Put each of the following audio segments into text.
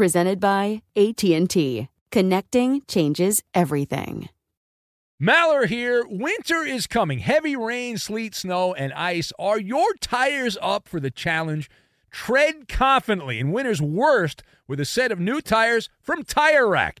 Presented by AT&T. Connecting changes everything. Maller here. Winter is coming. Heavy rain, sleet, snow, and ice. Are your tires up for the challenge? Tread confidently in winter's worst with a set of new tires from Tire Rack.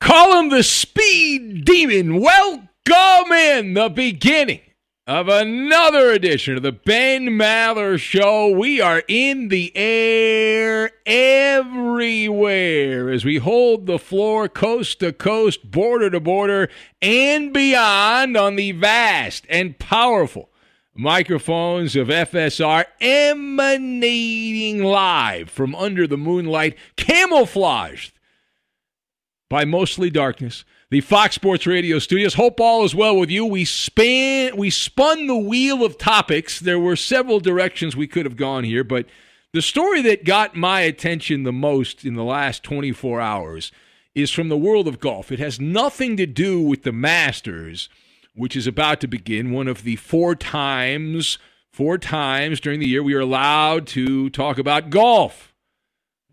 Call him the Speed Demon. Welcome in the beginning of another edition of the Ben Maller Show. We are in the air everywhere as we hold the floor coast to coast, border to border, and beyond on the vast and powerful microphones of FSR emanating live from under the moonlight, camouflaged by mostly darkness. The Fox Sports Radio studios. Hope all is well with you. We span we spun the wheel of topics. There were several directions we could have gone here, but the story that got my attention the most in the last 24 hours is from the world of golf. It has nothing to do with the Masters, which is about to begin. One of the four times, four times during the year we are allowed to talk about golf.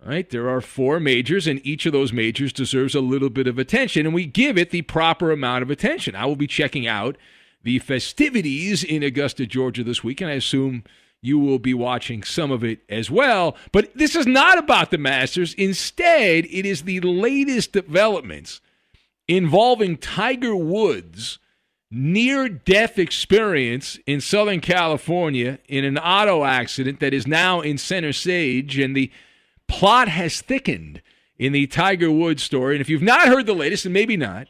Right? There are four majors, and each of those majors deserves a little bit of attention, and we give it the proper amount of attention. I will be checking out the festivities in Augusta, Georgia this week, and I assume you will be watching some of it as well. But this is not about the Masters. Instead, it is the latest developments involving Tiger Woods' near death experience in Southern California in an auto accident that is now in center stage, and the plot has thickened in the Tiger Woods story. And if you've not heard the latest, and maybe not,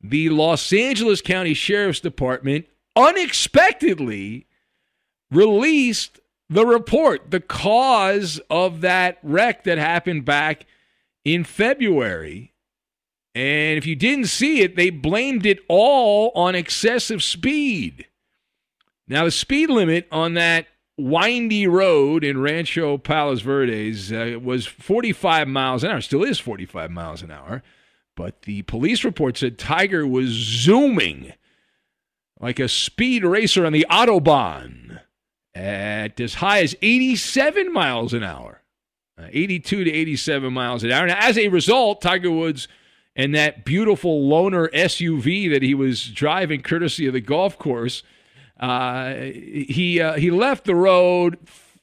the Los Angeles County Sheriff's Department unexpectedly released the report, the cause of that wreck that happened back in February. And if you didn't see it, they blamed it all on excessive speed. Now, the speed limit on that windy road in Rancho Palos Verdes uh, was 45 miles an hour. Still is 45 miles an hour. But the police report said Tiger was zooming like a speed racer on the Autobahn at as high as 87 miles an hour. Uh, 82 to 87 miles an hour. Now, as a result, Tiger Woods and that beautiful loaner SUV that he was driving, courtesy of the golf course, uh, he uh, he left the road.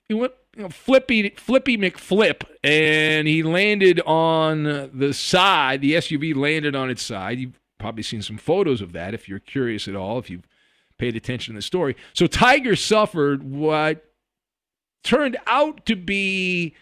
He went you know, flippy flippy McFlip, and he landed on the side. The SUV landed on its side. You've probably seen some photos of that if you're curious at all. If you've paid attention to the story, so Tiger suffered what turned out to be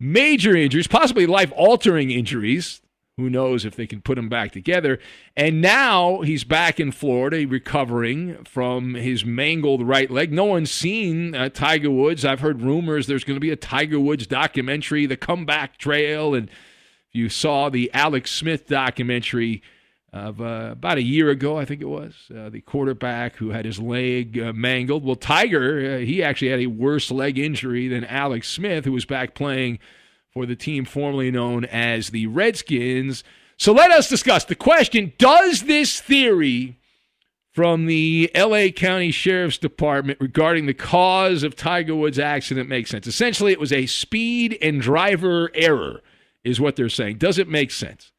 major injuries, possibly life altering injuries. Who knows if they can put him back together? And now he's back in Florida, recovering from his mangled right leg. No one's seen uh, Tiger Woods. I've heard rumors there's going to be a Tiger Woods documentary, The Comeback Trail. And if you saw the Alex Smith documentary of uh, about a year ago, I think it was, uh, the quarterback who had his leg uh, mangled. Well, Tiger, uh, he actually had a worse leg injury than Alex Smith, who was back playing for the team formerly known as the Redskins. So let us discuss the question Does this theory from the LA County Sheriff's Department regarding the cause of Tiger Woods' accident make sense? Essentially, it was a speed and driver error, is what they're saying. Does it make sense?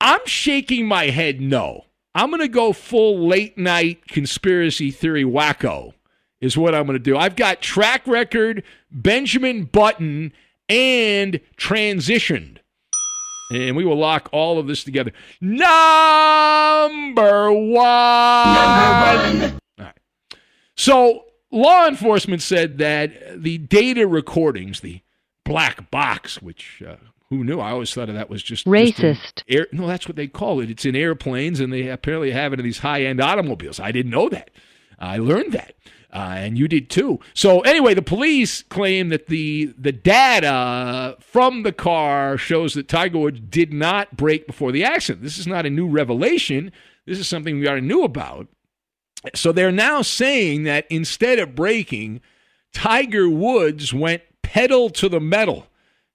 I'm shaking my head no. I'm going to go full late night conspiracy theory wacko, is what I'm going to do. I've got track record, Benjamin Button, and transitioned. And we will lock all of this together. Number one. Number one. All right. So, law enforcement said that the data recordings, the black box, which uh, who knew? I always thought of that was just racist. Just air, no, that's what they call it. It's in airplanes, and they apparently have it in these high end automobiles. I didn't know that. I learned that. Uh, and you did too. So anyway, the police claim that the the data from the car shows that Tiger Woods did not brake before the accident. This is not a new revelation. This is something we already knew about. So they're now saying that instead of braking, Tiger Woods went pedal to the metal.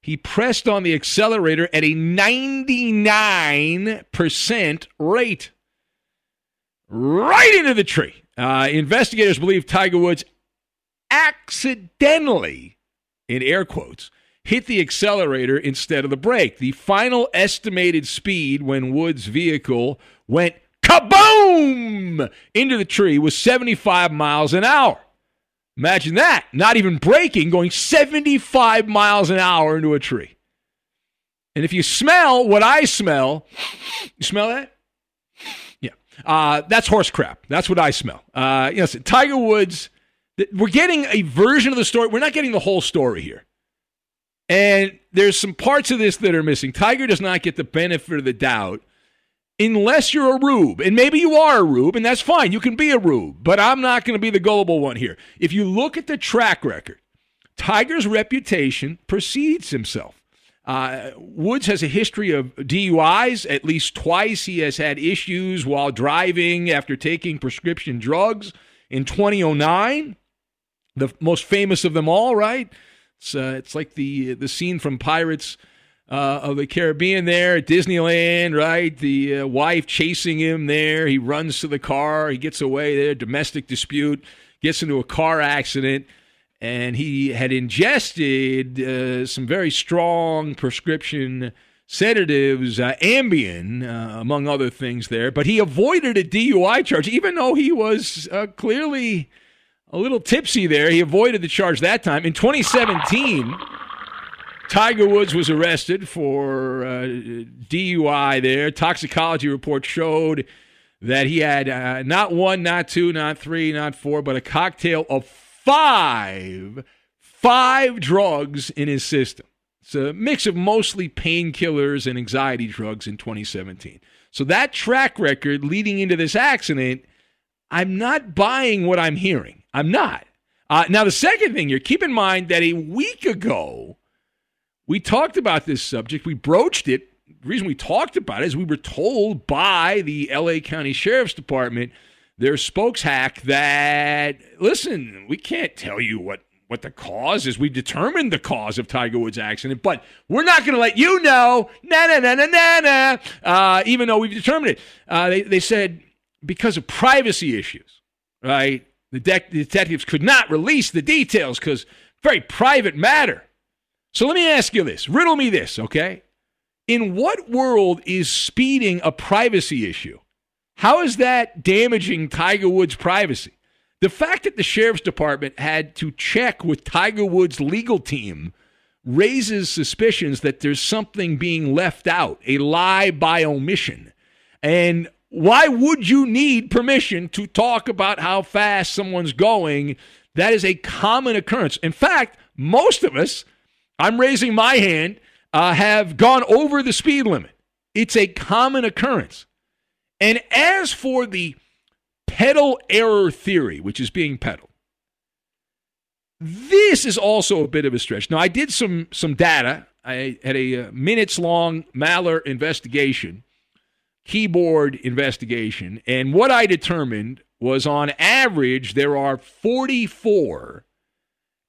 He pressed on the accelerator at a 99% rate. Right into the tree. Uh, investigators believe Tiger Woods accidentally, in air quotes, hit the accelerator instead of the brake. The final estimated speed when Woods' vehicle went kaboom into the tree was 75 miles an hour. Imagine that. Not even braking, going 75 miles an hour into a tree. And if you smell what I smell, you smell that? Uh, that's horse crap. That's what I smell. Uh, yes, Tiger Woods. We're getting a version of the story. We're not getting the whole story here. And there's some parts of this that are missing. Tiger does not get the benefit of the doubt unless you're a rube. And maybe you are a rube, and that's fine. You can be a rube, but I'm not going to be the gullible one here. If you look at the track record, Tiger's reputation precedes himself. Uh, Woods has a history of DUIs. At least twice he has had issues while driving after taking prescription drugs. In 2009, the most famous of them all, right? It's, uh, it's like the the scene from Pirates uh, of the Caribbean there at Disneyland, right? The uh, wife chasing him there. He runs to the car. He gets away there. Domestic dispute. Gets into a car accident and he had ingested uh, some very strong prescription sedatives, uh, Ambien, uh, among other things there. But he avoided a DUI charge, even though he was uh, clearly a little tipsy there. He avoided the charge that time. In 2017, Tiger Woods was arrested for uh, DUI there. Toxicology report showed that he had uh, not one, not two, not three, not four, but a cocktail of five, five drugs in his system. It's a mix of mostly painkillers and anxiety drugs in 2017. So that track record leading into this accident, I'm not buying what I'm hearing. I'm not. Uh, now, the second thing here, keep in mind that a week ago, we talked about this subject. We broached it. The reason we talked about it is we were told by the LA County Sheriff's Department their spokes hack that listen, we can't tell you what what the cause is. We determined the cause of Tiger Woods' accident, but we're not going to let you know. Na na na na na na. Uh, even though we've determined it, uh, they they said because of privacy issues, right? The, de- the detectives could not release the details because very private matter. So let me ask you this riddle me this, okay? In what world is speeding a privacy issue? How is that damaging Tiger Woods' privacy? The fact that the sheriff's department had to check with Tiger Woods' legal team raises suspicions that there's something being left out, a lie by omission. And why would you need permission to talk about how fast someone's going? That is a common occurrence. In fact, most of us, I'm raising my hand, uh, have gone over the speed limit. It's a common occurrence. And as for the pedal error theory, which is being peddled. This is also a bit of a stretch. Now, I did some some data. I had a uh, minutes long Maller investigation, keyboard investigation, and what I determined was on average there are 44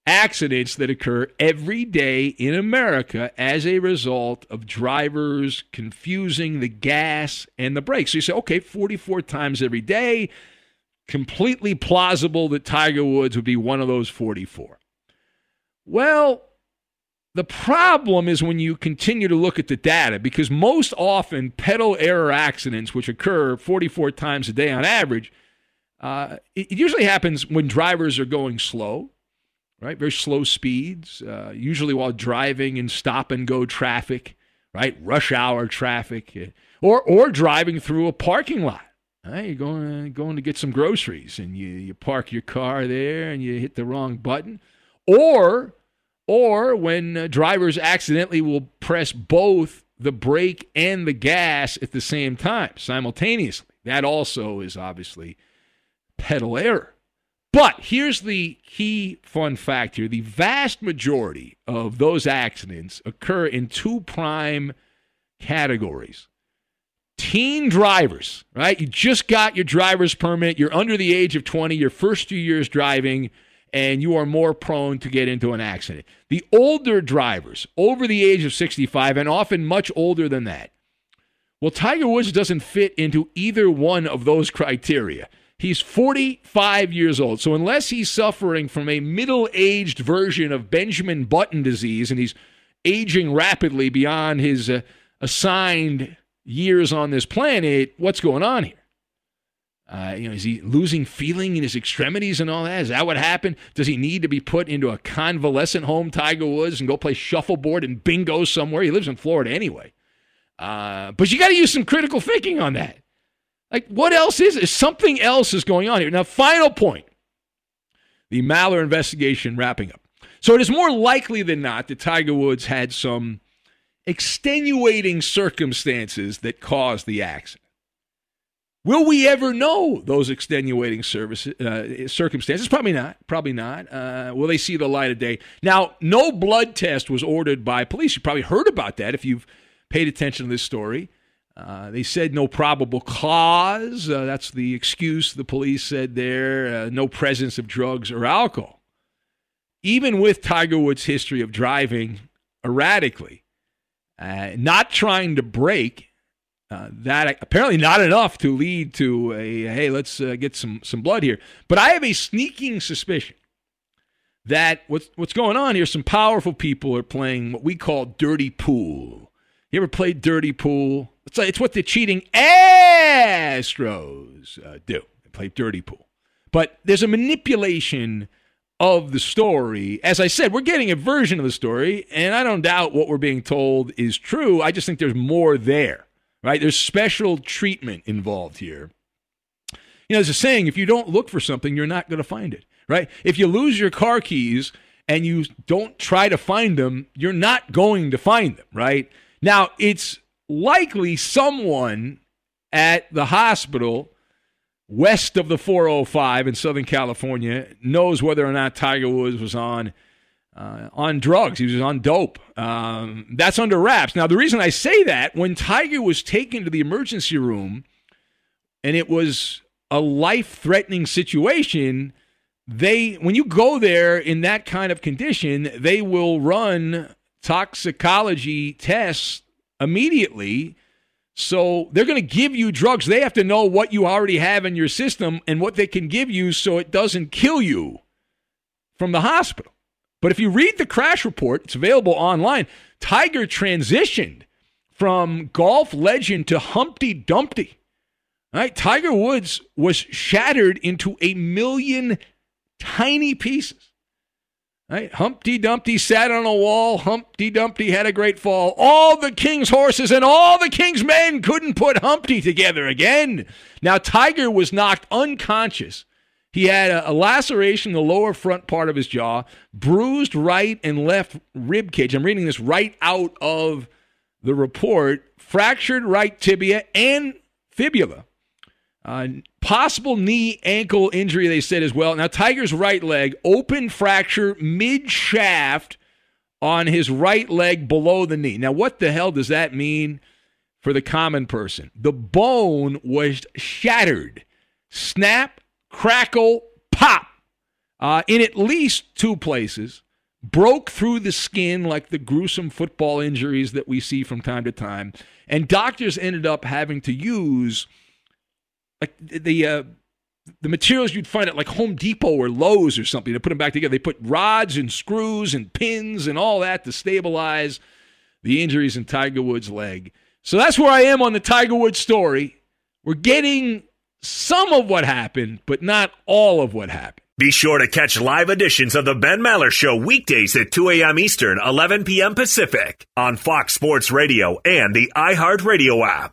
accidents that occur every day in America as a result of drivers confusing the gas and the brakes. So you say, okay, 44 times every day completely plausible that Tiger Woods would be one of those 44. Well, the problem is when you continue to look at the data, because most often pedal error accidents, which occur 44 times a day on average, uh, it, usually happens when drivers are going slow, right? Very slow speeds, uh, usually while driving in stop and go traffic, right? Rush hour traffic, or, or driving through a parking lot. Right, you're going going to get some groceries, and you, you park your car there, and you hit the wrong button, or or when uh, drivers accidentally will press both the brake and the gas at the same time simultaneously. That also is obviously pedal error. But here's the key fun fact here: the vast majority of those accidents occur in two prime categories teen drivers, right? You just got your driver's permit, you're under the age of 20, your first few years driving, and you are more prone to get into an accident. The older drivers, over the age of 65, and often much older than that, well, Tiger Woods doesn't fit into either one of those criteria. He's 45 years old. So, unless he's suffering from a middle aged version of Benjamin Button disease and he's aging rapidly beyond his uh, assigned years on this planet, what's going on here? Uh, you know, is he losing feeling in his extremities and all that? Is that what happened? Does he need to be put into a convalescent home, Tiger Woods, and go play shuffleboard and bingo somewhere? He lives in Florida anyway. Uh, but you got to use some critical thinking on that. Like, what else is it? Something else is going on here. Now, final point the Maller investigation wrapping up. So it is more likely than not that Tiger Woods had some extenuating circumstances that caused the accident. Will we ever know those extenuating uh, circumstances? Probably not. Probably not. Uh, will they see the light of day? Now, no blood test was ordered by police. You probably heard about that if you've paid attention to this story. Uh, they said no probable cause. Uh, that's the excuse the police said there. Uh, no presence of drugs or alcohol. Even with Tiger Woods' history of driving erratically, uh, not trying to break, Uh, that apparently not enough to lead to a hey, let's uh, get some some blood here. But I have a sneaking suspicion that what's what's going on here. Some powerful people are playing what we call dirty pool. You ever played dirty pool? It's it's what the cheating Astros uh, do. They play dirty pool, but there's a manipulation of the story. As I said, we're getting a version of the story, and I don't doubt what we're being told is true. I just think there's more there, right? There's special treatment involved here. You know, there's a saying if you don't look for something, you're not going to find it, right? If you lose your car keys and you don't try to find them, you're not going to find them, right? Now, it's likely someone at the hospital west of the 405 in Southern California knows whether or not Tiger Woods was on uh, on drugs. He was on dope. Um, that's under wraps. Now, the reason I say that when Tiger was taken to the emergency room, and it was a life-threatening situation. They, when you go there in that kind of condition, they will run toxicology tests immediately So they're going to give you drugs. They have to know what you already have in your system and what they can give you so it doesn't kill you from the hospital. But if you read the crash report, it's available online. Tiger transitioned from golf legend to Humpty Dumpty. Right, Tiger Woods was shattered into a million tiny pieces. Right? Humpty Dumpty sat on a wall. Humpty Dumpty had a great fall. All the king's horses and all the king's men couldn't put Humpty together again. Now, Tiger was knocked unconscious. He had a, a laceration in the lower front part of his jaw, bruised right and left rib cage. I'm reading this right out of the report. Fractured right tibia and fibula. Uh, possible knee ankle injury, they said as well. Now, Tiger's right leg, open fracture mid shaft on his right leg below the knee. Now, what the hell does that mean for the common person? The bone was shattered. Snap, crackle, pop uh, in at least two places. Broke through the skin like the gruesome football injuries that we see from time to time. And doctors ended up having to use like the uh, the materials you'd find at like Home Depot or Lowe's or something to put them back together. They put rods and screws and pins and all that to stabilize the injuries in Tiger Woods' leg. So that's where I am on the Tiger Woods story. We're getting some of what happened, but not all of what happened. Be sure to catch live editions of the Ben Maller Show weekdays at 2 a.m. Eastern, 11 p.m. Pacific on Fox Sports Radio and the iHeartRadio app.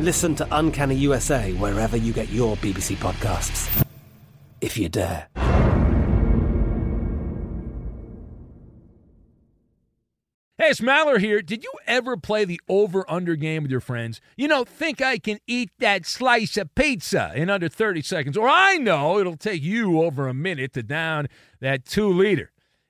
Listen to Uncanny USA wherever you get your BBC podcasts, if you dare. Hey, it's Maller here. Did you ever play the over under game with your friends? You know, think I can eat that slice of pizza in under 30 seconds, or I know it'll take you over a minute to down that two liter.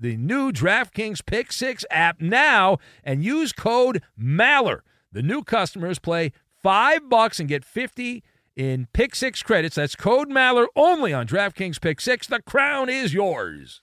the new DraftKings Pick 6 app now and use code MALLER. The new customers play 5 bucks and get 50 in Pick 6 credits. That's code MALLER only on DraftKings Pick 6. The crown is yours.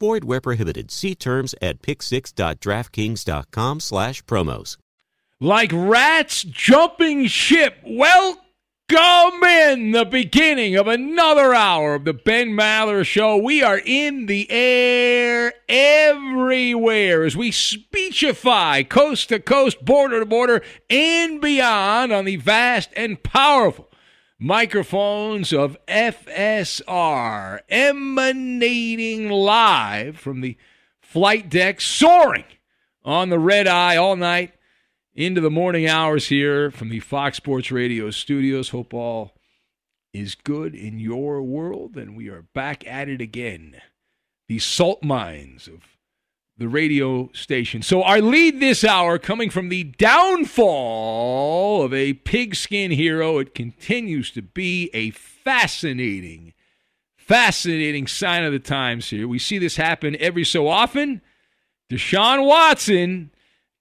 Void where prohibited. See terms at pick6.draftkings.com slash promos. Like rats jumping ship, welcome in the beginning of another hour of the Ben Maller Show. We are in the air everywhere as we speechify coast to coast, border to border, and beyond on the vast and powerful microphones of FSR emanating live from the flight deck, soaring on the red eye all night into the morning hours here from the Fox Sports Radio studios. Hope all is good in your world, and we are back at it again. The salt mines of the radio station. So, our lead this hour coming from the downfall of a pigskin hero. It continues to be a fascinating, fascinating sign of the times here. We see this happen every so often. Deshaun Watson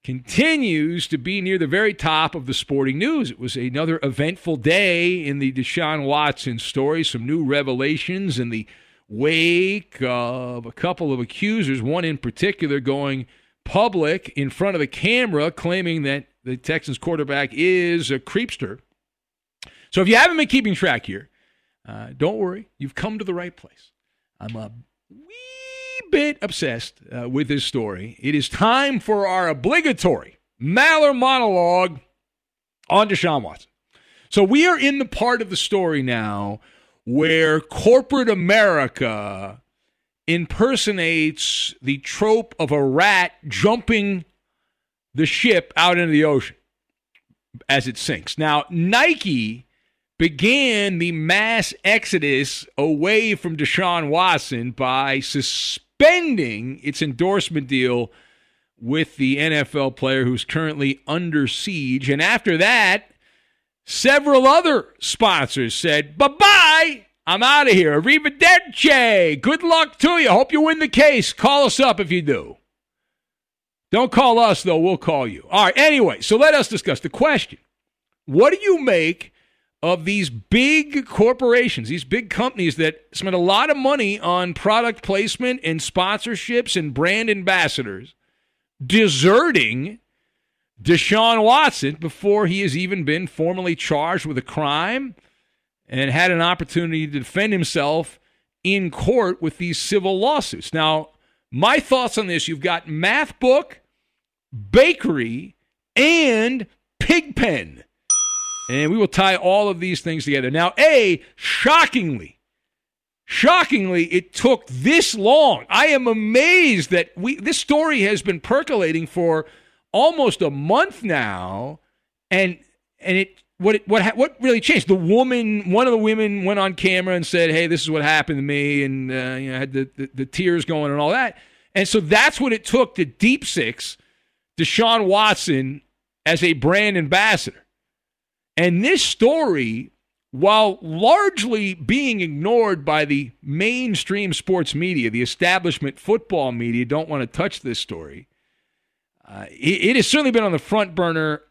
continues to be near the very top of the sporting news. It was another eventful day in the Deshaun Watson story, some new revelations in the wake of a couple of accusers, one in particular going public in front of the camera claiming that the Texans quarterback is a creepster. So if you haven't been keeping track here, uh, don't worry, you've come to the right place. I'm a wee bit obsessed uh, with this story. It is time for our obligatory Maller monologue on Deshaun Watson. So we are in the part of the story now where corporate America impersonates the trope of a rat jumping the ship out into the ocean as it sinks. Now, Nike began the mass exodus away from Deshaun Watson by suspending its endorsement deal with the NFL player who's currently under siege. And after that, Several other sponsors said, bye bye. I'm out of here. Arrivederci. Good luck to you. Hope you win the case. Call us up if you do. Don't call us, though. We'll call you. All right. Anyway, so let us discuss the question What do you make of these big corporations, these big companies that spend a lot of money on product placement and sponsorships and brand ambassadors deserting Deshaun Watson before he has even been formally charged with a crime and had an opportunity to defend himself in court with these civil lawsuits. Now, my thoughts on this you've got Math Book, Bakery, and Pigpen. And we will tie all of these things together. Now, A, shockingly, shockingly, it took this long. I am amazed that we this story has been percolating for almost a month now, and and it what it, what what really changed? The woman, one of the women, went on camera and said, "Hey, this is what happened to me," and uh, you know had the, the, the tears going and all that. And so that's what it took to deep six Deshaun Watson as a brand ambassador. And this story, while largely being ignored by the mainstream sports media, the establishment football media don't want to touch this story. Uh, it, it, has certainly been on the front burner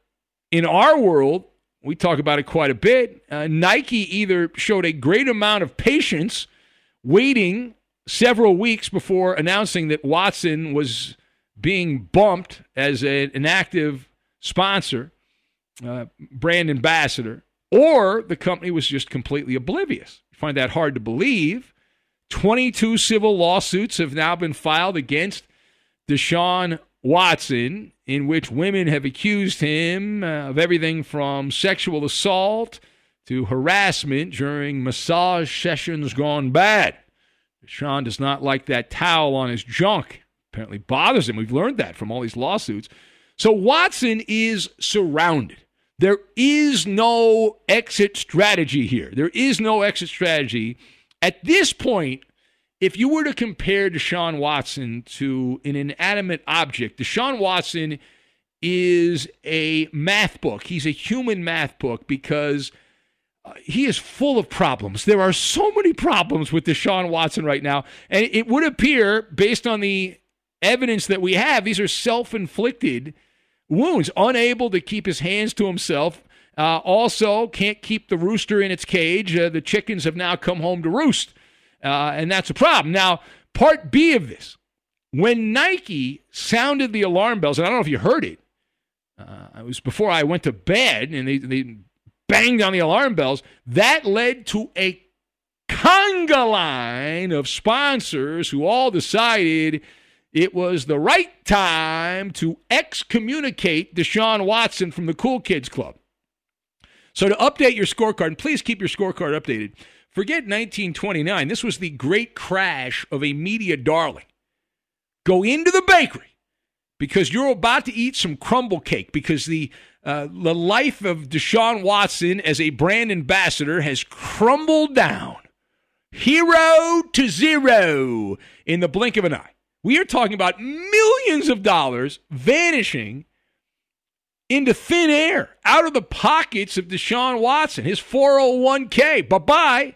in our world. We talk about it quite a bit. Uh, Nike either showed a great amount of patience waiting several weeks before announcing that Watson was being bumped as a, an active sponsor, uh, brand ambassador, or the company was just completely oblivious. You find that hard to believe. 22 civil lawsuits have now been filed against Deshaun Watson, in which women have accused him uh, of everything from sexual assault to harassment during massage sessions gone bad. Sean does not like that towel on his junk. Apparently bothers him. We've learned that from all these lawsuits. So Watson is surrounded. There is no exit strategy here. There is no exit strategy. At this point, if you were to compare Deshaun Watson to an inanimate object, Deshaun Watson is a math book. He's a human math book because uh, he is full of problems. There are so many problems with Deshaun Watson right now. And it would appear, based on the evidence that we have, these are self inflicted wounds. Unable to keep his hands to himself. Uh, also, can't keep the rooster in its cage. Uh, the chickens have now come home to roost. Uh, and that's a problem. Now, part B of this when Nike sounded the alarm bells, and I don't know if you heard it, uh, it was before I went to bed, and they, they banged on the alarm bells. That led to a conga line of sponsors who all decided it was the right time to excommunicate Deshaun Watson from the Cool Kids Club. So to update your scorecard, and please keep your scorecard updated. Forget 1929. This was the great crash of a media darling. Go into the bakery because you're about to eat some crumble cake because the uh, the life of Deshaun Watson as a brand ambassador has crumbled down, hero to zero in the blink of an eye. We are talking about millions of dollars vanishing into thin air, out of the pockets of Deshaun Watson, his 401k. Bye bye.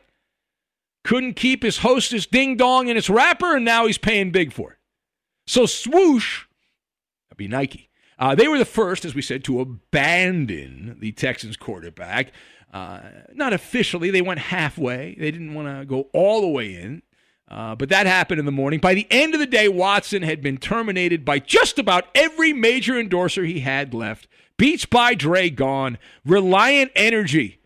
Couldn't keep his hostess ding dong in its wrapper, and now he's paying big for it. So swoosh, that'd be Nike. Uh, they were the first, as we said, to abandon the Texans quarterback. Uh, not officially, they went halfway. They didn't want to go all the way in. Uh, but that happened in the morning. By the end of the day, Watson had been terminated by just about every major endorser he had left. Beats by Dre gone. Reliant Energy,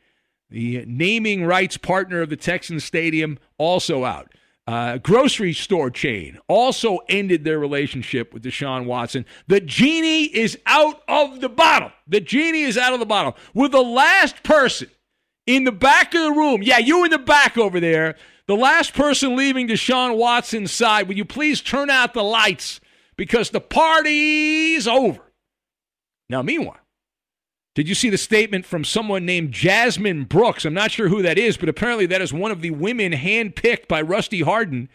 the naming rights partner of the Texans Stadium, also out. Uh, grocery store chain also ended their relationship with Deshaun Watson. The genie is out of the bottle. The genie is out of the bottle. With the last person in the back of the room, yeah, you in the back over there, the last person leaving Deshaun Watson's side, will you please turn out the lights because the party's over? Now, meanwhile, did you see the statement from someone named Jasmine Brooks? I'm not sure who that is, but apparently that is one of the women handpicked by Rusty Hardin,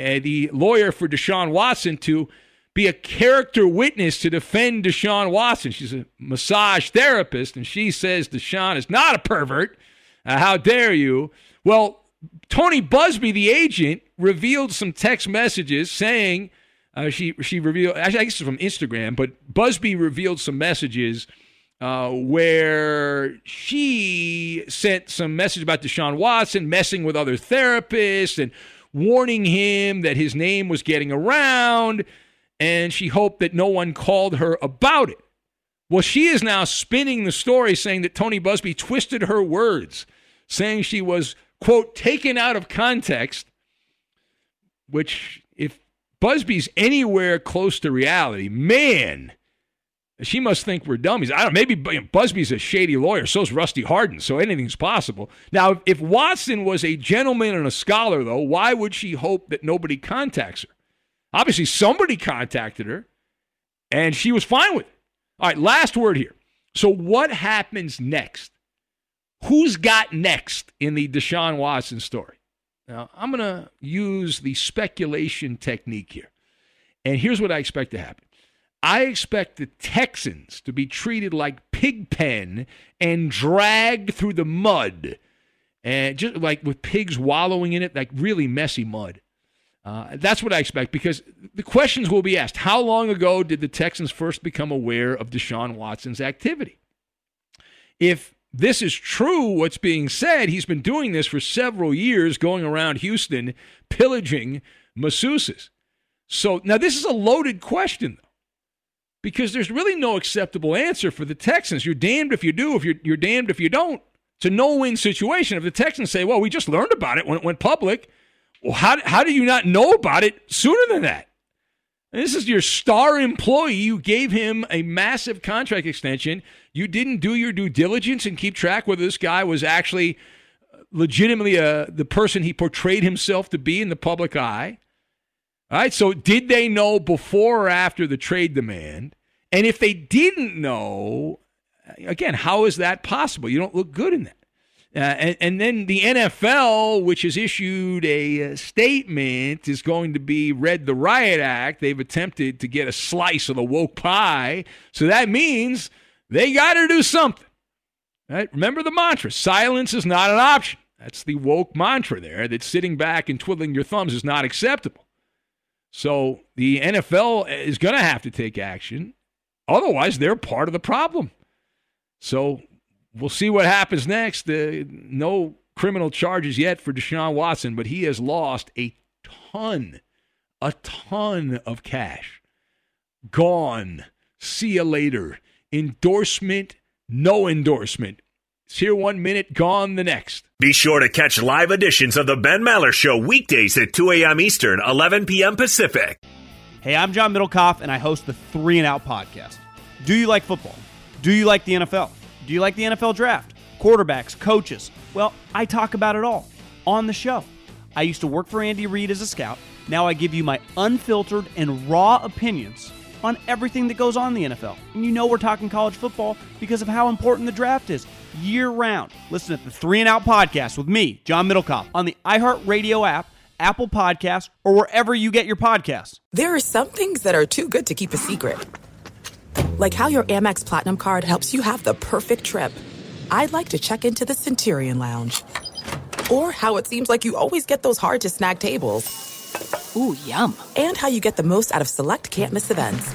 uh, the lawyer for Deshaun Watson, to be a character witness to defend Deshaun Watson. She's a massage therapist, and she says Deshaun is not a pervert. Uh, how dare you? Well, Tony Buzbee, the agent, revealed some text messages saying uh, she she revealed. Actually, I guess it's from Instagram, but Buzbee revealed some messages uh, where she sent some message about Deshaun Watson messing with other therapists and warning him that his name was getting around, and she hoped that no one called her about it. Well, she is now spinning the story saying that Tony Buzbee twisted her words, saying she was, quote, taken out of context, which, if Buzbee's anywhere close to reality, man, she must think we're dummies. I don't. Maybe Buzbee's a shady lawyer. So's Rusty Hardin. So anything's possible. Now, if Watson was a gentleman and a scholar, though, why would she hope that nobody contacts her? Obviously, somebody contacted her, and she was fine with it. All right. Last word here. So what happens next? Who's got next in the Deshaun Watson story? Now, I'm going to use the speculation technique here. And here's what I expect to happen. I expect the Texans to be treated like pigpen and dragged through the mud, and just like with pigs wallowing in it, like really messy mud. Uh, that's what I expect because the questions will be asked. How long ago did the Texans first become aware of Deshaun Watson's activity? If this is true, what's being said, he's been doing this for several years, going around Houston pillaging masseuses. So now this is a loaded question, because there's really no acceptable answer for the Texans. You're damned if you do, if you're, you're damned if you don't. It's a no win situation. If the Texans say, well, we just learned about it when it went public, well, how, how do you not know about it sooner than that? And this is your star employee. You gave him a massive contract extension. You didn't do your due diligence and keep track whether this guy was actually legitimately uh, the person he portrayed himself to be in the public eye. All right, so did they know before or after the trade demand? And if they didn't know, again, how is that possible? You don't look good in that. Uh, and, and, then the NFL, which has issued a, a, statement, is going to be read the Riot Act. They've attempted to get a slice of the woke pie. So that means they got to do something. Right? Remember the mantra silence is not an option. That's the woke mantra there that sitting back and twiddling your thumbs is not acceptable. So the NFL is going to have to take action. Otherwise, they're part of the problem. So we'll see what happens next. Uh, no criminal charges yet for Deshaun Watson, but he has lost a ton, a ton of cash. Gone. See you later. Endorsement, no endorsement. It's here one minute, gone the next. Be sure to catch live editions of the Ben Maller Show weekdays at 2 a.m. Eastern, 11 p.m. Pacific. Hey, I'm John Middlekauff, and I host the Three and Out podcast. Do you like football? Do you like the NFL? Do you like the NFL draft? Quarterbacks, coaches? Well, I talk about it all on the show. I used to work for Andy Reid as a scout. Now I give you my unfiltered and raw opinions on everything that goes on in the NFL. And you know we're talking college football because of how important the draft is year round. Listen to the Three and Out podcast with me, John Middlekauff, on the iHeartRadio app, Apple Podcasts, or wherever you get your podcasts. There are some things that are too good to keep a secret like how your Amex Platinum card helps you have the perfect trip. I'd like to check into the Centurion Lounge. Or how it seems like you always get those hard to snag tables. Ooh, yum. And how you get the most out of select can't miss events.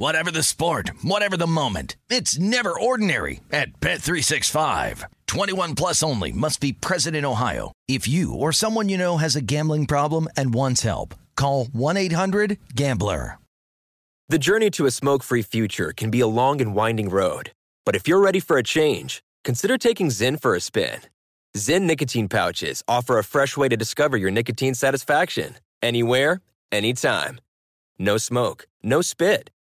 Whatever the sport, whatever the moment. It's never ordinary at Bet365. 21 plus only must be present in Ohio. If you or someone you know has a gambling problem and wants help, call 1-800-GAMBLER. The journey to a smoke-free future can be a long and winding road. But if you're ready for a change, consider taking Zyn for a spin. Zyn nicotine pouches offer a fresh way to discover your nicotine satisfaction. Anywhere, anytime. No smoke, no spit,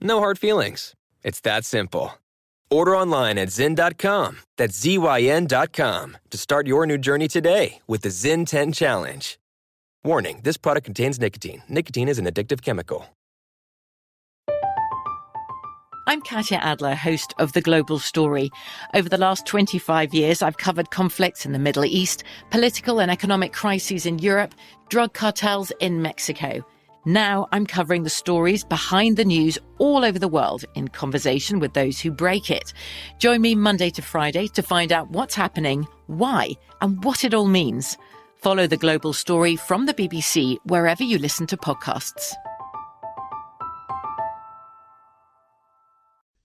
no hard feelings. It's that simple. Order online at Zyn.com. That's Z-Y-N.com to start your new journey today with the Zyn 10 Challenge. Warning, this product contains nicotine. Nicotine is an addictive chemical. I'm Katya Adler, host of The Global Story. Over the last 25 years, I've covered conflicts in the Middle East, political and economic crises in Europe, drug cartels in Mexico. Now I'm covering the stories behind the news all over the world in conversation with those who break it. Join me Monday to Friday to find out what's happening, why, and what it all means. Follow the global story from the BBC wherever you listen to podcasts.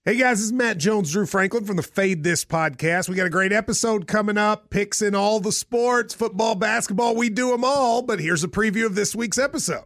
Hey guys, this is Matt Jones, Drew Franklin from the Fade This podcast. We got a great episode coming up, picks in all the sports, football, basketball, we do them all. But here's a preview of this week's episode.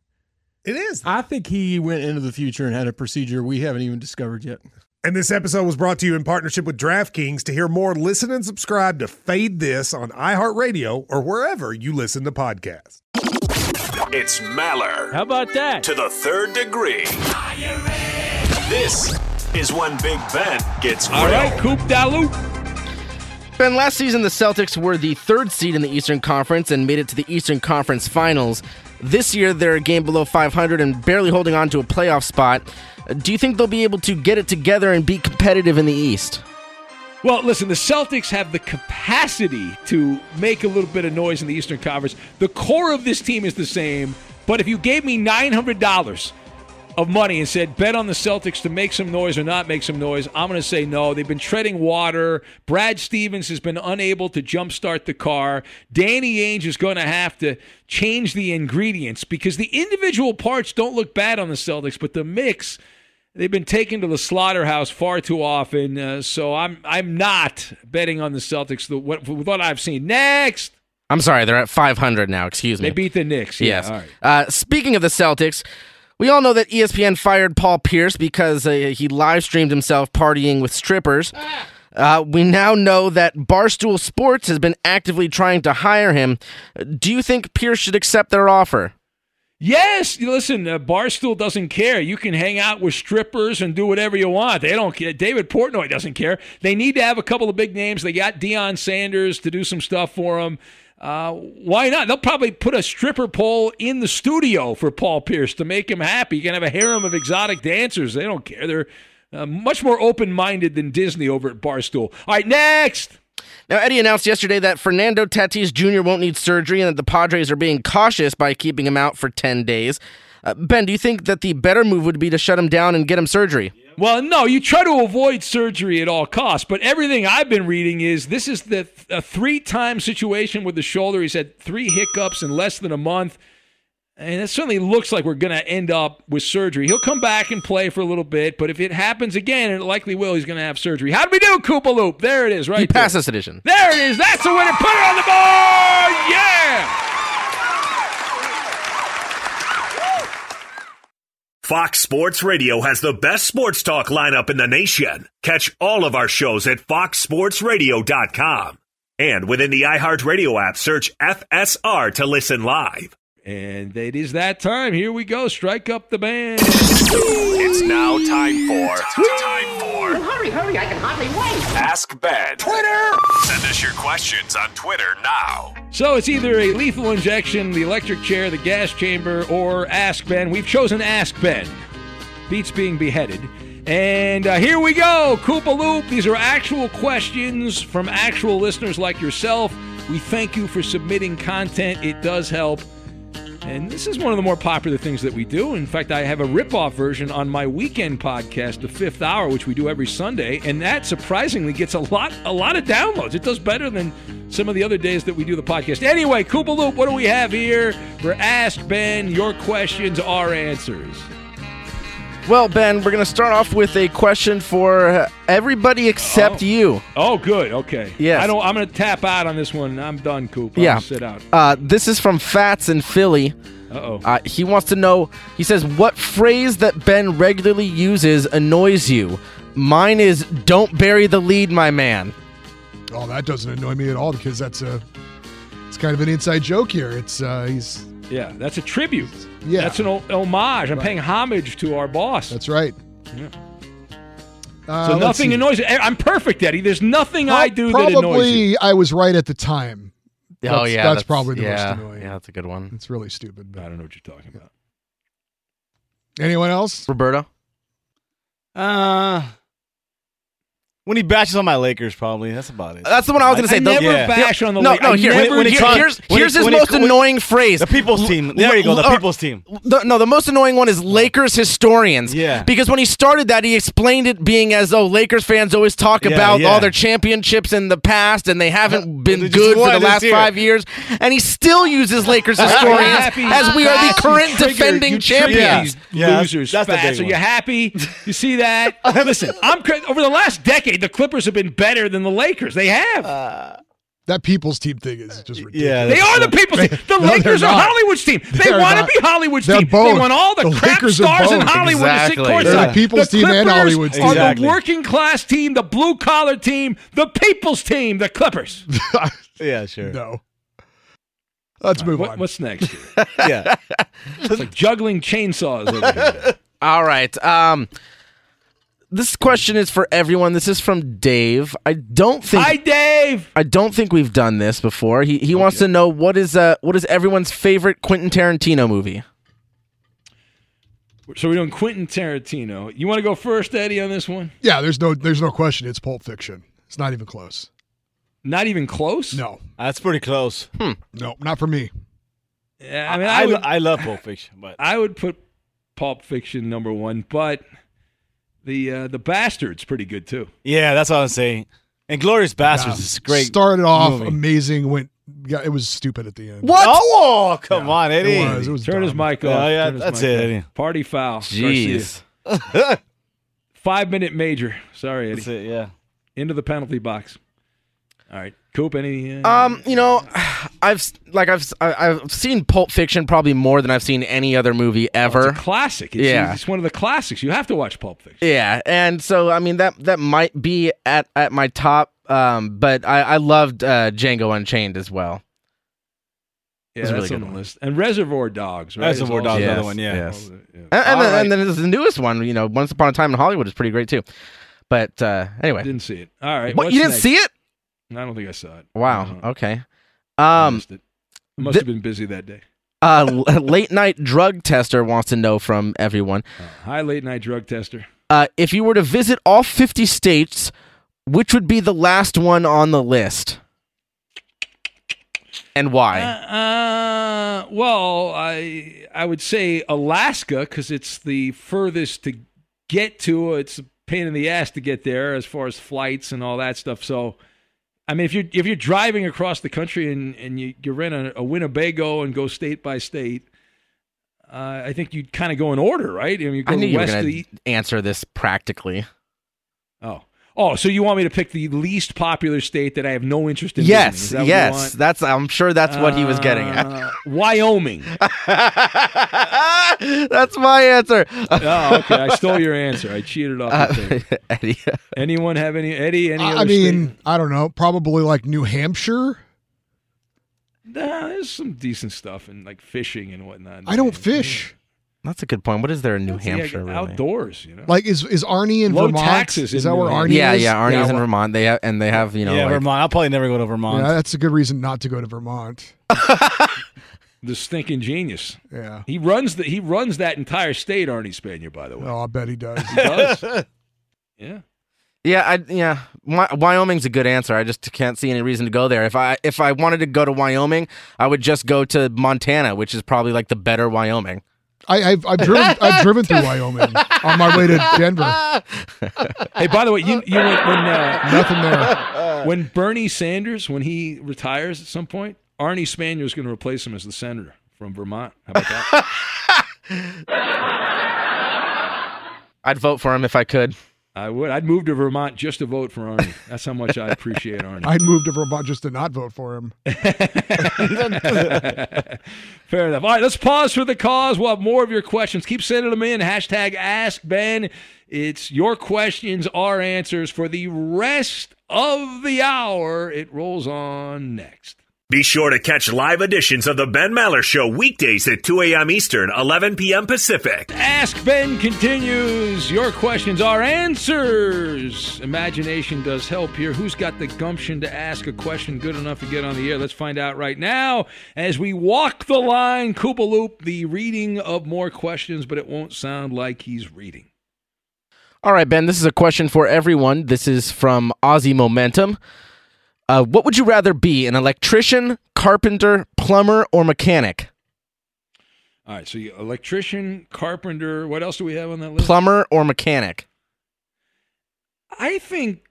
It is. I think he went into the future and had a procedure we haven't even discovered yet. And this episode was brought to you in partnership with DraftKings. To hear more, listen and subscribe to Fade This on iHeartRadio or wherever you listen to podcasts. It's Maller. How about that? To the third degree. This is when Big Ben gets All real. right, Coop Dalu. Ben, last season the Celtics were the third seed in the Eastern Conference and made it to the Eastern Conference Finals. This year they're a game below 500 and barely holding on to a playoff spot. Do you think they'll be able to get it together and be competitive in the East? Well, listen, the Celtics have the capacity to make a little bit of noise in the Eastern Conference. The core of this team is the same, but if you gave me $900 of money and said bet on the Celtics to make some noise or not make some noise, I'm going to say no. They've been treading water. Brad Stevens has been unable to jumpstart the car. Danny Ainge is going to have to change the ingredients because the individual parts don't look bad on the Celtics, but the mix they've been taken to the slaughterhouse far too often. Uh, so I'm I'm not betting on the Celtics. The, what, with what I've seen next, I'm sorry, they're at 500 now, excuse me. they beat the Knicks. Yeah, Yes. all right. Uh, speaking of the Celtics, we all know that ESPN fired Paul Pierce because uh, he live streamed himself partying with strippers. Uh, we now know that Barstool Sports has been actively trying to hire him. Do you think Pierce should accept their offer? Yes, listen, uh, Barstool doesn't care. You can hang out with strippers and do whatever you want. They don't care. David Portnoy doesn't care. They need to have a couple of big names. They got Deion Sanders to do some stuff for them. Uh, why not? They'll probably put a stripper pole in the studio for Paul Pierce to make him happy. You can have a harem of exotic dancers. They don't care. They're uh, much more open minded than Disney over at Barstool. All right, next. Now, Eddie announced yesterday that Fernando Tatis Jr. won't need surgery and that the Padres are being cautious by keeping him out for 10 days. Uh, ben, do you think that the better move would be to shut him down and get him surgery? Well, no, you try to avoid surgery at all costs, but everything I've been reading is this is the a three-time situation with the shoulder. He's had three hiccups in less than a month, and it certainly looks like we're going to end up with surgery. He'll come back and play for a little bit, but if it happens again, and it likely will, he's going to have surgery. How do we do, Koopa Loop? There it is, right You pass there. this edition. There it is. That's the winner. Put it on the board. Yeah. Fox Sports Radio has the best sports talk lineup in the nation. Catch all of our shows at foxsportsradio.com. And within the iHeartRadio app, search FSR to listen live. And it is that time. Here we go. Strike up the band. It's now time for time for hurry, hurry, I can hardly wait. Ask Ben. Twitter. Send us your questions on Twitter now. So it's either a lethal injection, the electric chair, the gas chamber, or Ask Ben. We've chosen Ask Ben. Beats being beheaded. And uh, here we go, Koopa Loop. These are actual questions from actual listeners like yourself. We thank you for submitting content. It does help. And this is one of the more popular things that we do. In fact, I have a rip-off version on my weekend podcast, The Fifth Hour, which we do every Sunday, and that surprisingly gets a lot a lot of downloads. It does better than some of the other days that we do the podcast. Anyway, Koopa Loop, what do we have here? For Ask Ben, your questions, our answers. Well, Ben, we're going to start off with a question for uh, everybody except you. Oh, good. Okay. Yes. I don't. I'm going to tap out on this one. I'm done, Coop. I'm yeah. gonna sit out. Uh, this is from Fats in Philly. Uh-oh. Uh, he wants to know, he says, what phrase that Ben regularly uses annoys you? Mine is, don't bury the lead, my man. Oh, that doesn't annoy me at all because that's a it's kind of an inside joke here. It's uh he's Yeah, that's a tribute. Yeah. That's an homage. I'm paying homage to our boss. That's right. Yeah. Uh, so nothing see. annoys. I'm perfect, Eddie. There's nothing I do that annoys you. Probably I was right at the time. oh, yeah. that's, probably the yeah, most annoying. Yeah, that's a good one. It's really stupid. I don't know what you're talking about. Anyone else? Roberto? Uh, when he bashes on my Lakers, probably. That's about it. That's the one I was going to say. The- Yeah. No, no, here, When he here- comes- here's, here's his when most when- annoying phrase. The people's team. There you go. The L- people's team. The, no, the most annoying one is Lakers historians. Yeah. Because when he started that, he explained it being as though Lakers fans always talk Yeah, about yeah. all their championships in the past and they haven't been good for the last year. five years. And he still uses Lakers historians happy? as we are the current triggered- defending you triggered champions. These losers, that's the Fats. big Are you happy? You see that? Listen, I'm over the last decade. Decade, the Clippers have been better than the Lakers. They have. Uh, that people's team thing is just ridiculous. Yeah, they are the people's team. The No, Lakers are not. Hollywood's team. They They're want to be Hollywood's They're team. They want all the, The crap Lakers stars in both. Hollywood to Exactly. sit They're courtside. the people's the team and Clippers Hollywood's are team. Exactly. the working class team, the blue collar team, the people's team, the Clippers. Yeah, sure. no. Let's move What, on. what's next? here? Yeah. It's like juggling chainsaws over here. All right. Um, this question is for everyone. This is from Dave. I don't think Hi, Dave. I don't think we've done this before. He he wants to know what is uh what is everyone's favorite Quentin Tarantino movie? So we're doing Quentin Tarantino. You want to go first, Eddie, on this one? yeah, there's no there's no question. It's Pulp Fiction. It's not even close. Not even close. No, That's pretty close. no, not for me. Yeah, I mean, I, I, would, I love Pulp Fiction, but I would put Pulp Fiction number one, but the uh, the Bastard's pretty good too. yeah, that's what I'm saying. And Glorious Bastards Yeah. is great. Started off movie. amazing. Went. Yeah, it was stupid at the end. What? Oh, come on, Eddie. It was. It was. Turn his mic off. Yeah, yeah, Turn that's it. Eddie. Party foul. Jeez. Five minute major. Sorry, Eddie. That's it, yeah. Into the penalty box. All right, Coop. Any? Uh, Um, you know, I've like I've s- I- I've seen Pulp Fiction probably more than I've seen any other movie ever. it's a classic. It's, Yeah. it's one of the classics. You have to watch Pulp Fiction. Yeah, and so I mean that that might be at at my top. Um, but I I loved uh, Django Unchained as well. Yeah, It's that's really on the list. And Reservoir Dogs. Right? Reservoir is Dogs, also- the one, yeah. yes. Yeah. And, and, then, right. and then there's the newest one. You know, Once Upon a Time in Hollywood is pretty great too. But uh, anyway, Didn't see it. All right. what what's you didn't next? see it? I don't think I saw it. Wow. Okay. Um, missed it. I must th- have been busy that day. uh, late night drug tester wants to know from everyone Uh, hi, late night drug tester. uh, if you were to visit all 50 states, which would be the last one on the list, and why? Uh, well, I I would say Alaska because it's the furthest to get to. It's a pain in the ass to get there as far as flights and all that stuff. So, I mean, if you're if you're driving across the country and and you, you rent a, a Winnebago and go state by state, uh, I think you'd kind of go in order, right? I mean, you go I knew you were west going to to the answer this practically. oh. Oh, so you want me to pick the least popular state that I have no interest in? Yes, Is that yes. That's. I'm sure that's what he was getting at. Uh, Wyoming. that's my answer. oh, okay. I stole your answer. I cheated off Uh, the tape. Eddie. Anyone have any Eddie? Any? I, other I mean, state? I don't know. Probably like New Hampshire. Nah, there's some decent stuff and like fishing and whatnot. I don't fish. That's a good point. What is there in New That's the, Hampshire? like, really? outdoors, you know. Like, is is Arnie in Low Vermont? taxes Is that where Arnie yeah, is? yeah. Arnie's Yeah, in well- Vermont. They have, and they have you know yeah, like, Vermont. I'll probably never go to Vermont. Yeah, that's a good reason not to go to Vermont. the stinking genius. Yeah. He runs the he runs that entire state, Arnie Spanier, by the way. Oh, I bet he does. He does. yeah. Yeah, I yeah. Wy- Wyoming's a good answer. I just can't see any reason to go there. If I if I wanted to go to Wyoming, I would just go to Montana, which is probably like the better Wyoming. I, I've I've driven I've driven through Wyoming on my way to Denver. Hey, by the way, you you when, when uh, Nothing there. when Bernie Sanders when he retires at some point, Arnie Spanier is going to replace him as the senator from Vermont. How about that? I'd vote for him if I could. I would. I'd move to Vermont just to vote for Arnie. That's how much I appreciate Arnie. I'd move to Vermont just to not vote for him. Fair enough. All right, let's pause for the cause. We'll have more of your questions. Keep sending them in. Hashtag Ask Ben. It's your questions, our answers for the rest of the hour. It rolls on next. Be sure to catch live editions of The Ben Maller Show weekdays at 2 a.m. Eastern, 11 p.m. Pacific. Ask Ben continues. Your questions, our answers. Imagination does help here. Who's got the gumption to ask a question good enough to get on the air? Let's find out right now as we walk the line. Koopa Loop, the reading of more questions, but it won't sound like he's reading. All right, Ben. This is a question for everyone. This is from Aussie Momentum. Uh, what would you rather be, an electrician, carpenter, plumber, or mechanic? All right, so you electrician, carpenter. What else do we have on that list? Plumber or mechanic? I think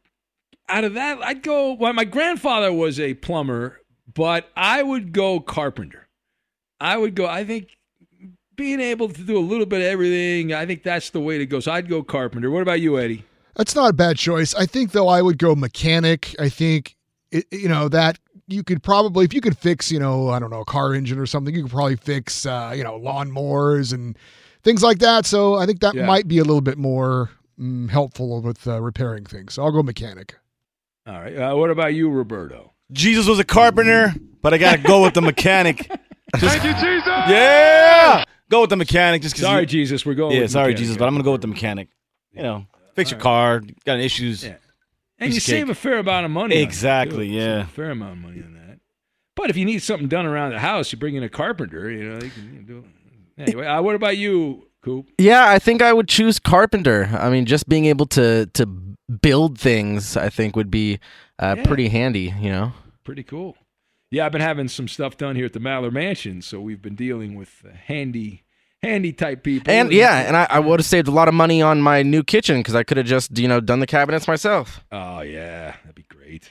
out of that, I'd go. Well, my grandfather was a plumber, but I would go carpenter. I would go. I think being able to do a little bit of everything. I think that's the way to go. So I'd go carpenter. What about you, Eddie? That's not a bad choice. I think though I would go mechanic. I think it, you know that you could probably if you could fix you know I don't know a car engine or something you could probably fix uh, you know lawnmowers and things like that. So I think that Yeah. might be a little bit more mm, helpful with uh, repairing things. So I'll go mechanic. All right. Uh, what about you, Roberto? Jesus was a carpenter, but I gotta go with the mechanic. Thank you, Jesus. Yeah, go with the mechanic. Just 'cause Sorry, you- Jesus, we're going Yeah, with sorry, mechanic. Jesus, but I'm gonna go with the mechanic. You know, fix your car. Got issues. And you of save a fair amount of money. on it, Exactly, too. yeah. Save a fair amount of money on that. But if you need something done around the house, you bring in a carpenter. You know, you can you can do it. Anyway, uh, what about you, Coop? Yeah, I think I would choose carpenter. I mean, just being able to to build things, I think would be uh, Yeah. pretty handy. You know. Pretty cool. Yeah, I've been having some stuff done here at the Maller Mansion, so we've been dealing with uh, handy, handy type people. And yeah, and I, I would have saved a lot of money on my new kitchen because I could have just you know done the cabinets myself. Oh yeah, that'd be great.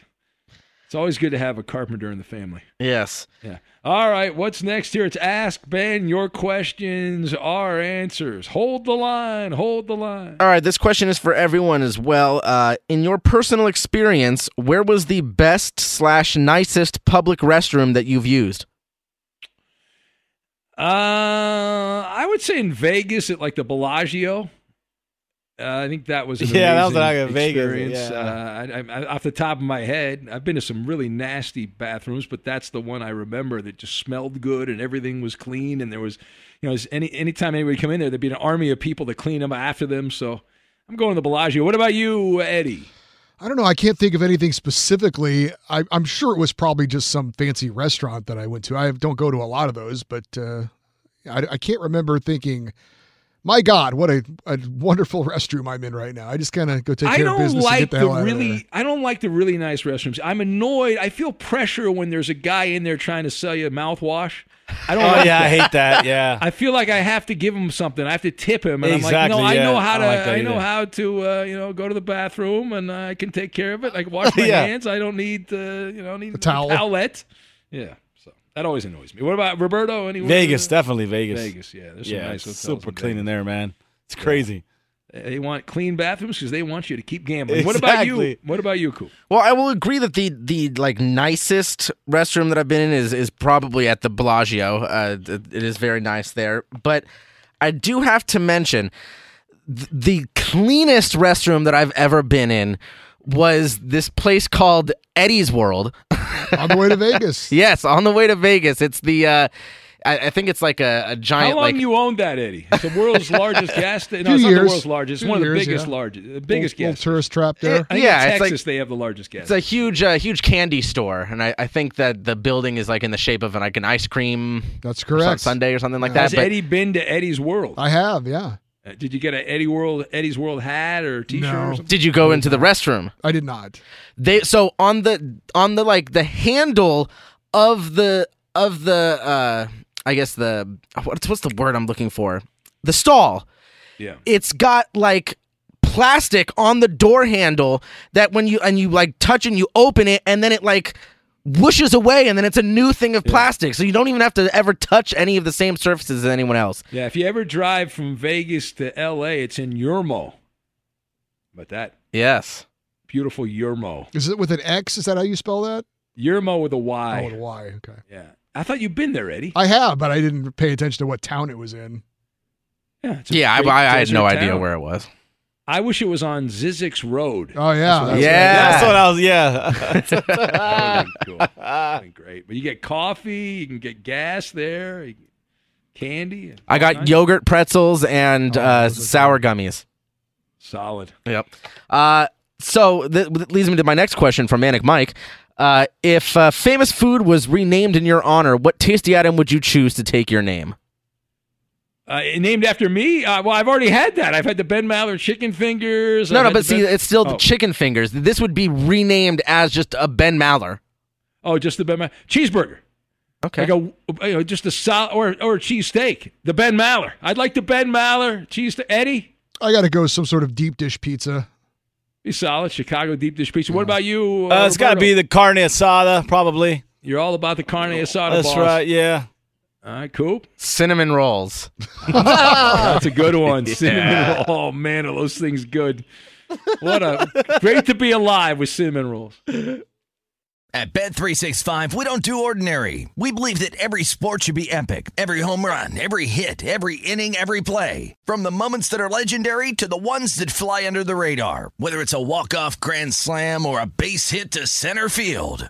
It's always good to have a carpenter in the family. Yes. Yeah. All right, what's next here? It's Ask Ben. Your questions, our answers. Hold the line. Hold the line. All right, this question is for everyone as well. Uh, in your personal experience, where was the best slash nicest public restroom that you've used? Uh, I would say in Vegas at like the Bellagio. Uh, I think that was Yeah, that was like a Vegas, experience. yeah. Uh, I, I, off the top of my head, I've been to some really nasty bathrooms, but that's the one I remember that just smelled good and everything was clean. And there was, you know, as any anytime anybody come in there, there'd be an army of people to clean them after them. So I'm going to the Bellagio. What about you, Eddie? I don't know. I can't think of anything specifically. I, I'm sure it was probably just some fancy restaurant that I went to. I don't go to a lot of those, but uh, I, I can't remember thinking, "My God, what a, a wonderful restroom I'm in right now." I just kind of go take I care of don't business like and get the, the, hell out of there. really. I don't like the really nice restrooms. I'm annoyed. I feel pressure when there's a guy in there trying to sell you a mouthwash. I don't. Oh, like yeah, I hate that, yeah. I feel like I have to give him something. I have to tip him, and Exactly, I'm like, no, I yeah. know how to. don't like I know how to. Uh, you know, go to the bathroom, and I can take care of it. I can wash my Yeah. hands. I don't need. Uh, you know, need A towel. towelette. Yeah. So that always annoys me. What about Roberto? Any Vegas, definitely Vegas. Vegas, yeah. There's some nice hotels super in clean Vegas. in there, man. It's crazy. They want clean bathrooms because they want you to keep gambling. What about you? What about you, Coop? Well, I will agree that the the like nicest restroom that I've been in is is probably at the Bellagio. Uh, it is very nice there, but I do have to mention th- the cleanest restroom that I've ever been in was this place called Eddie's World. on the way to Vegas. yes, on the way to Vegas. It's the uh, I, I think it's like a, a giant How long like you owned that, Eddie? It's the world's largest gas station. No, Few it's not the years. world's largest. It's Few one of the years, biggest, yeah. largest, the biggest little, gas. little tourist trap there. I think Yeah, in it's like- Texas they have the largest gas. It's a huge, uh, huge candy store, and I, I think that the building is like in the shape of an, like an ice cream. That's or correct. Sunday or something like Has that. But Eddie been to Eddie's World? I have, yeah. Uh, Did you get a Eddie World Eddie's World hat or T-shirt? No. Or something? did you go into the restroom? I did not. They so on the on the like the handle of the of the uh I guess the what's what's the word I'm looking for? The stall. Yeah. It's got like plastic on the door handle that when you and you like touch and you open it and then it like whooshes away and then it's a new thing of plastic. So you don't even have to ever touch any of the same surfaces as anyone else. Yeah, if you ever drive from Vegas to L.A., it's in Yermo. But that Yes. beautiful Yermo, Is it with an X? Is that how you spell that? Yermo with a Y. Oh, with a Y. Okay. Yeah, I thought you'd been there, Eddie. I have, but I didn't pay attention to what town it was in. Yeah, Yeah, I, I, I had desert no idea where it was. I wish it was on Zzyzx Road. Oh yeah, That's what I was Yeah. That's what I was. Yeah. That would've been cool. That would've been great. But you get coffee, you can get gas there, candy. I got kinds. yogurt pretzels and Oh, uh, those are sour gummies. Solid. Yep. Uh, so th- that leads me to my next question from Manic Mike. Uh, if uh, famous food was renamed in your honor, what tasty item would you choose to take your name? Uh, named after me? Uh, well, I've already had that. I've had the Ben Maller chicken fingers. No, I've no, but see, Ben- it's still Oh. the chicken fingers. This would be renamed as just a Ben Maller. Oh, just the Ben Maller cheeseburger. Okay. Like a, you know, just a sol or or a cheese steak. The Ben Maller. I'd like the Ben Maller cheese. Ste- Eddie, I got to go some sort of deep dish pizza. be solid. Chicago deep dish pizza. What about you? Uh, it's got to be the carne asada, probably. You're all about the carne asada. That's boss. right. Yeah. All right, cool. Cinnamon rolls. That's a good one. Yeah. Cinnamon roll. Oh man, are those things good? What a great to be alive with cinnamon rolls. At Bet365, we don't do ordinary. We believe that every sport should be epic. Every home run, every hit, every inning, every play. From the moments that are legendary to the ones that fly under the radar. Whether it's a walk-off grand slam or a base hit to center field.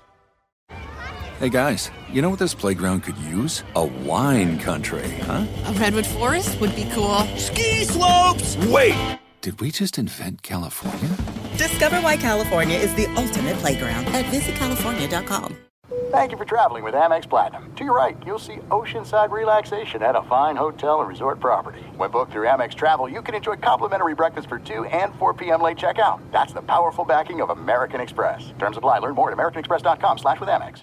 Hey guys, you know what this playground could use? A wine country, huh? A redwood forest would be cool. Ski slopes! Wait! Did we just invent California? Discover why California is the ultimate playground at visitcalifornia.com. Thank you for traveling with Amex Platinum. To your right, you'll see oceanside relaxation at a fine hotel and resort property. When booked through Amex Travel, you can enjoy complimentary breakfast for 2 and 4 p.m. late checkout. That's the powerful backing of American Express. Terms apply. Learn more at americanexpress.com slash with Amex.